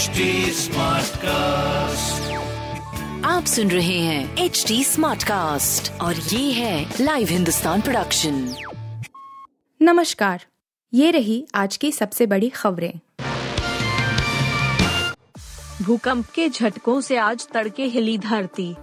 HD cast आप सुन रहे हैं एच डी स्मार्ट कास्ट और ये है लाइव हिंदुस्तान प्रोडक्शन नमस्कार ये रही आज की सबसे बड़ी खबरें। भूकंप के झटकों से आज तड़के हिली धरती।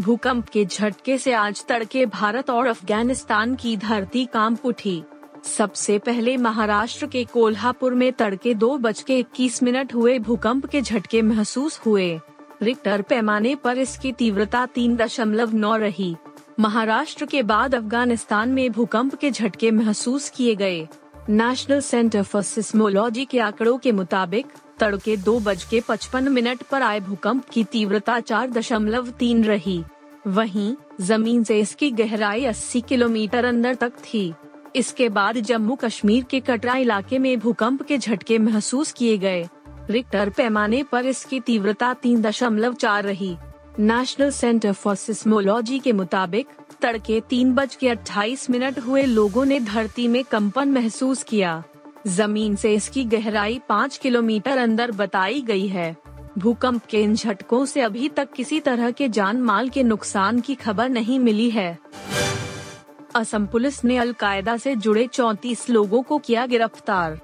भूकंप के झटके से आज तड़के भारत और अफ़गानिस्तान की धरती काँप उठी। सबसे पहले महाराष्ट्र के कोल्हापुर में तड़के दो बज के इक्कीस मिनट हुए भूकंप के झटके महसूस हुए। रिक्टर पैमाने पर इसकी तीव्रता तीन दशमलव नौ रही। महाराष्ट्र के बाद अफ़गानिस्तान में भूकंप के झटके महसूस किए गए। नेशनल सेंटर फॉर सिस्मोलॉजी के आंकड़ों के मुताबिक, तड़के दो बज के पचपन मिनट पर आए भूकंप की तीव्रता चार दशमलव तीन रही। वहीं, ज़मीन से इसकी गहराई 80 किलोमीटर अंदर तक थी। इसके बाद जम्मू कश्मीर के कटरा इलाके में भूकंप के झटके महसूस किए गए। रिक्टर पैमाने पर इसकी तीव्रता तीन दशमलव चार रही। नेशनल सेंटर फॉर सिस्मोलॉजी के मुताबिक, तड़के तीन बज के अट्ठाईस मिनट हुए लोगों ने धरती में कंपन महसूस किया। ज़मीन से इसकी गहराई पाँच किलोमीटर अंदर बताई गई है। भूकंप के इन झटकों से अभी तक किसी तरह के जान माल के नुकसान की खबर नहीं मिली है। असम पुलिस ने अलकायदा से जुड़े 34 लोगों को किया गिरफ़्तार।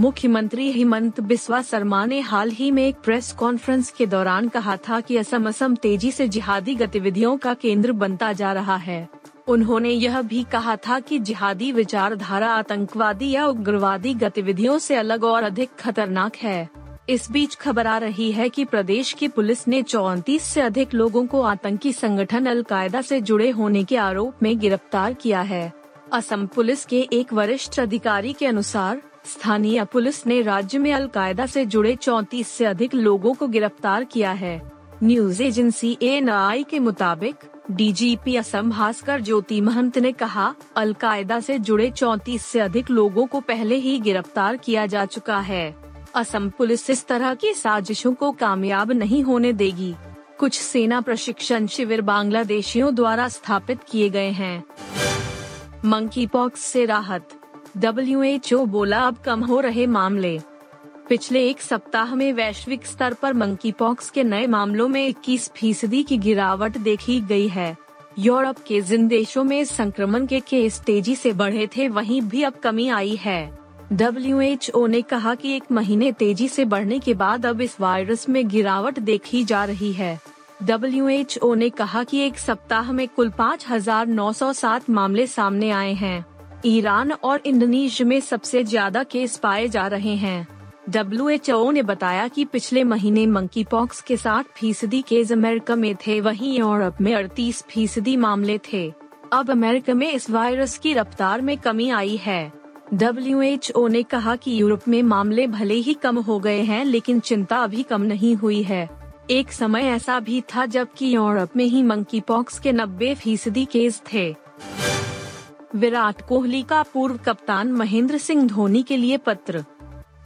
मुख्यमंत्री हेमंत बिस्वा शर्मा ने हाल ही में एक प्रेस कॉन्फ्रेंस के दौरान कहा था कि असम असम तेज़ी से जिहादी गतिविधियों का केंद्र बनता जा रहा है। उन्होंने यह भी कहा था कि जिहादी विचारधारा आतंकवादी या उग्रवादी गतिविधियों से अलग और अधिक खतरनाक है। इस बीच खबर आ रही है कि प्रदेश की पुलिस ने चौतीस से अधिक लोगों को आतंकी संगठन अलकायदा से जुड़े होने के आरोप में गिरफ़्तार किया है। असम पुलिस के एक वरिष्ठ अधिकारी के अनुसार, स्थानीय पुलिस ने राज्य में अलकायदा से जुड़े चौतीस से अधिक लोगों को गिरफ़्तार किया है। न्यूज़ एजेंसी एन के मुताबिक डीजीपी असम भास्कर ज्योति महंत ने कहा, अलकायदा से जुड़े चौतीस से अधिक लोगों को पहले ही गिरफ़्तार किया जा चुका है। असम पुलिस इस तरह की साजिशों को कामयाब नहीं होने देगी। कुछ सेना प्रशिक्षण शिविर बांग्लादेशियों द्वारा स्थापित किए गए हैं। मंकी पॉक्स से राहत। डब्ल्यूएचओ बोला अब कम हो रहे मामले। पिछले एक सप्ताह में वैश्विक स्तर पर मंकी पॉक्स के नए मामलों में 21 फ़ीसदी की गिरावट देखी गई है। यूरोप के जिन देशों में संक्रमण के केस तेज़ी से बढ़े थे, वहीं भी अब कमी आई है। डब्ल्यूएचओ ने कहा कि एक महीने तेज़ी से बढ़ने के बाद अब इस वायरस में गिरावट देखी जा रही है। डब्ल्यूएचओ ने कहा कि एक सप्ताह में कुल 5,907 मामले सामने आए हैं। ईरान और इंडोनेशिया में सबसे ज़्यादा केस पाए जा रहे हैं। डब्ल्यूएचओ ने बताया कि पिछले महीने मंकी पॉक्स के साठ फ़ीसदी केस अमेरिका में थे वहीं यूरोप में अड़तीस फ़ीसदी मामले थे। अब अमेरिका में इस वायरस की रफ्तार में कमी आई है। डब्ल्यूएचओ ने कहा कि यूरोप में मामले भले ही कम हो गए हैं, लेकिन चिंता अभी कम नहीं हुई है। एक समय ऐसा भी था जबकि यूरोप में ही मंकी पॉक्स के 90 फ़ीसदी केस थे। विराट कोहली का पूर्व कप्तान महेंद्र सिंह धोनी के लिए पत्र।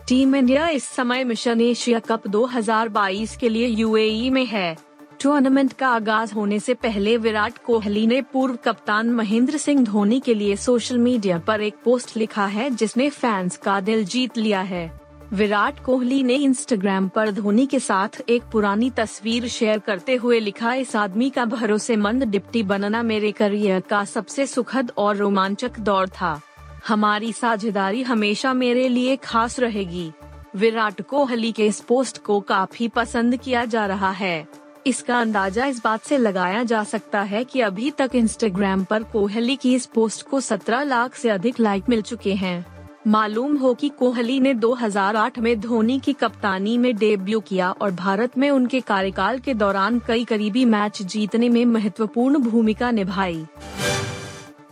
टीम इंडिया इस समय मिशन एशिया कप 2022 के लिए यूएई में है। टूर्नामेंट का आगाज़ होने से पहले विराट कोहली ने पूर्व कप्तान महेंद्र सिंह धोनी के लिए सोशल मीडिया पर एक पोस्ट लिखा है, जिसने फैंस का दिल जीत लिया है। विराट कोहली ने इंस्टाग्राम पर धोनी के साथ एक पुरानी तस्वीर शेयर करते हुए लिखा, इस आदमी का भरोसेमंद डिप्टी बनना मेरे करियर का सबसे सुखद और रोमांचक दौर था। हमारी साझेदारी हमेशा मेरे लिए खास रहेगी। विराट कोहली के इस पोस्ट को काफ़ी पसंद किया जा रहा है। इसका अंदाज़ा इस बात से लगाया जा सकता है कि अभी तक इंस्टाग्राम पर कोहली की इस पोस्ट को 17 लाख से अधिक लाइक मिल चुके हैं। मालूम हो कि कोहली ने 2008 में धोनी की कप्तानी में डेब्यू किया और भारत में उनके कार्यकाल के दौरान कई करीबी मैच जीतने में महत्वपूर्ण भूमिका निभाई।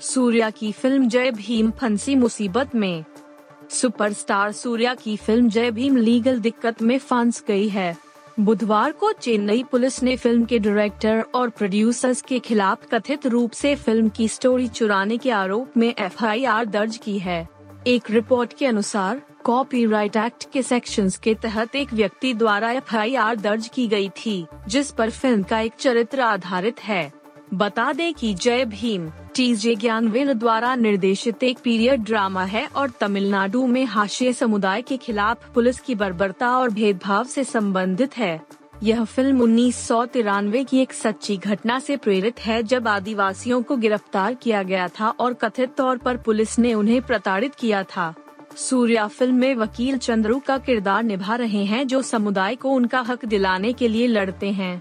सूर्या की फ़िल्म जय भीम फंसी मुसीबत में। सुपरस्टार सूर्या की फ़िल्म जय भीम लीगल दिक्कत में फंस गई है। बुधवार को चेन्नई पुलिस ने फ़िल्म के डायरेक्टर और प्रोड्यूसर्स के खिलाफ कथित रूप से फ़िल्म की स्टोरी चुराने के आरोप में एफआईआर दर्ज की है। एक रिपोर्ट के अनुसार, कॉपीराइट एक्ट के सेक्शंस के तहत एक व्यक्ति द्वारा एफआईआर दर्ज की गई थी, जिस पर फ़िल्म का एक चरित्र आधारित है। बता दें कि जय भीम टीजे ज्ञानवेल द्वारा निर्देशित एक पीरियड ड्रामा है और तमिलनाडु में हाशिए समुदाय के खिलाफ पुलिस की बर्बरता और भेदभाव से संबंधित है। यह फ़िल्म उन्नीस सौ तिरानवे की एक सच्ची घटना से प्रेरित है जब आदिवासियों को गिरफ़्तार किया गया था और कथित तौर पर पुलिस ने उन्हें प्रताड़ित किया था। सूर्या फ़िल्म में वकील चंद्रू का किरदार निभा रहे हैं जो समुदाय को उनका हक दिलाने के लिए लड़ते हैं।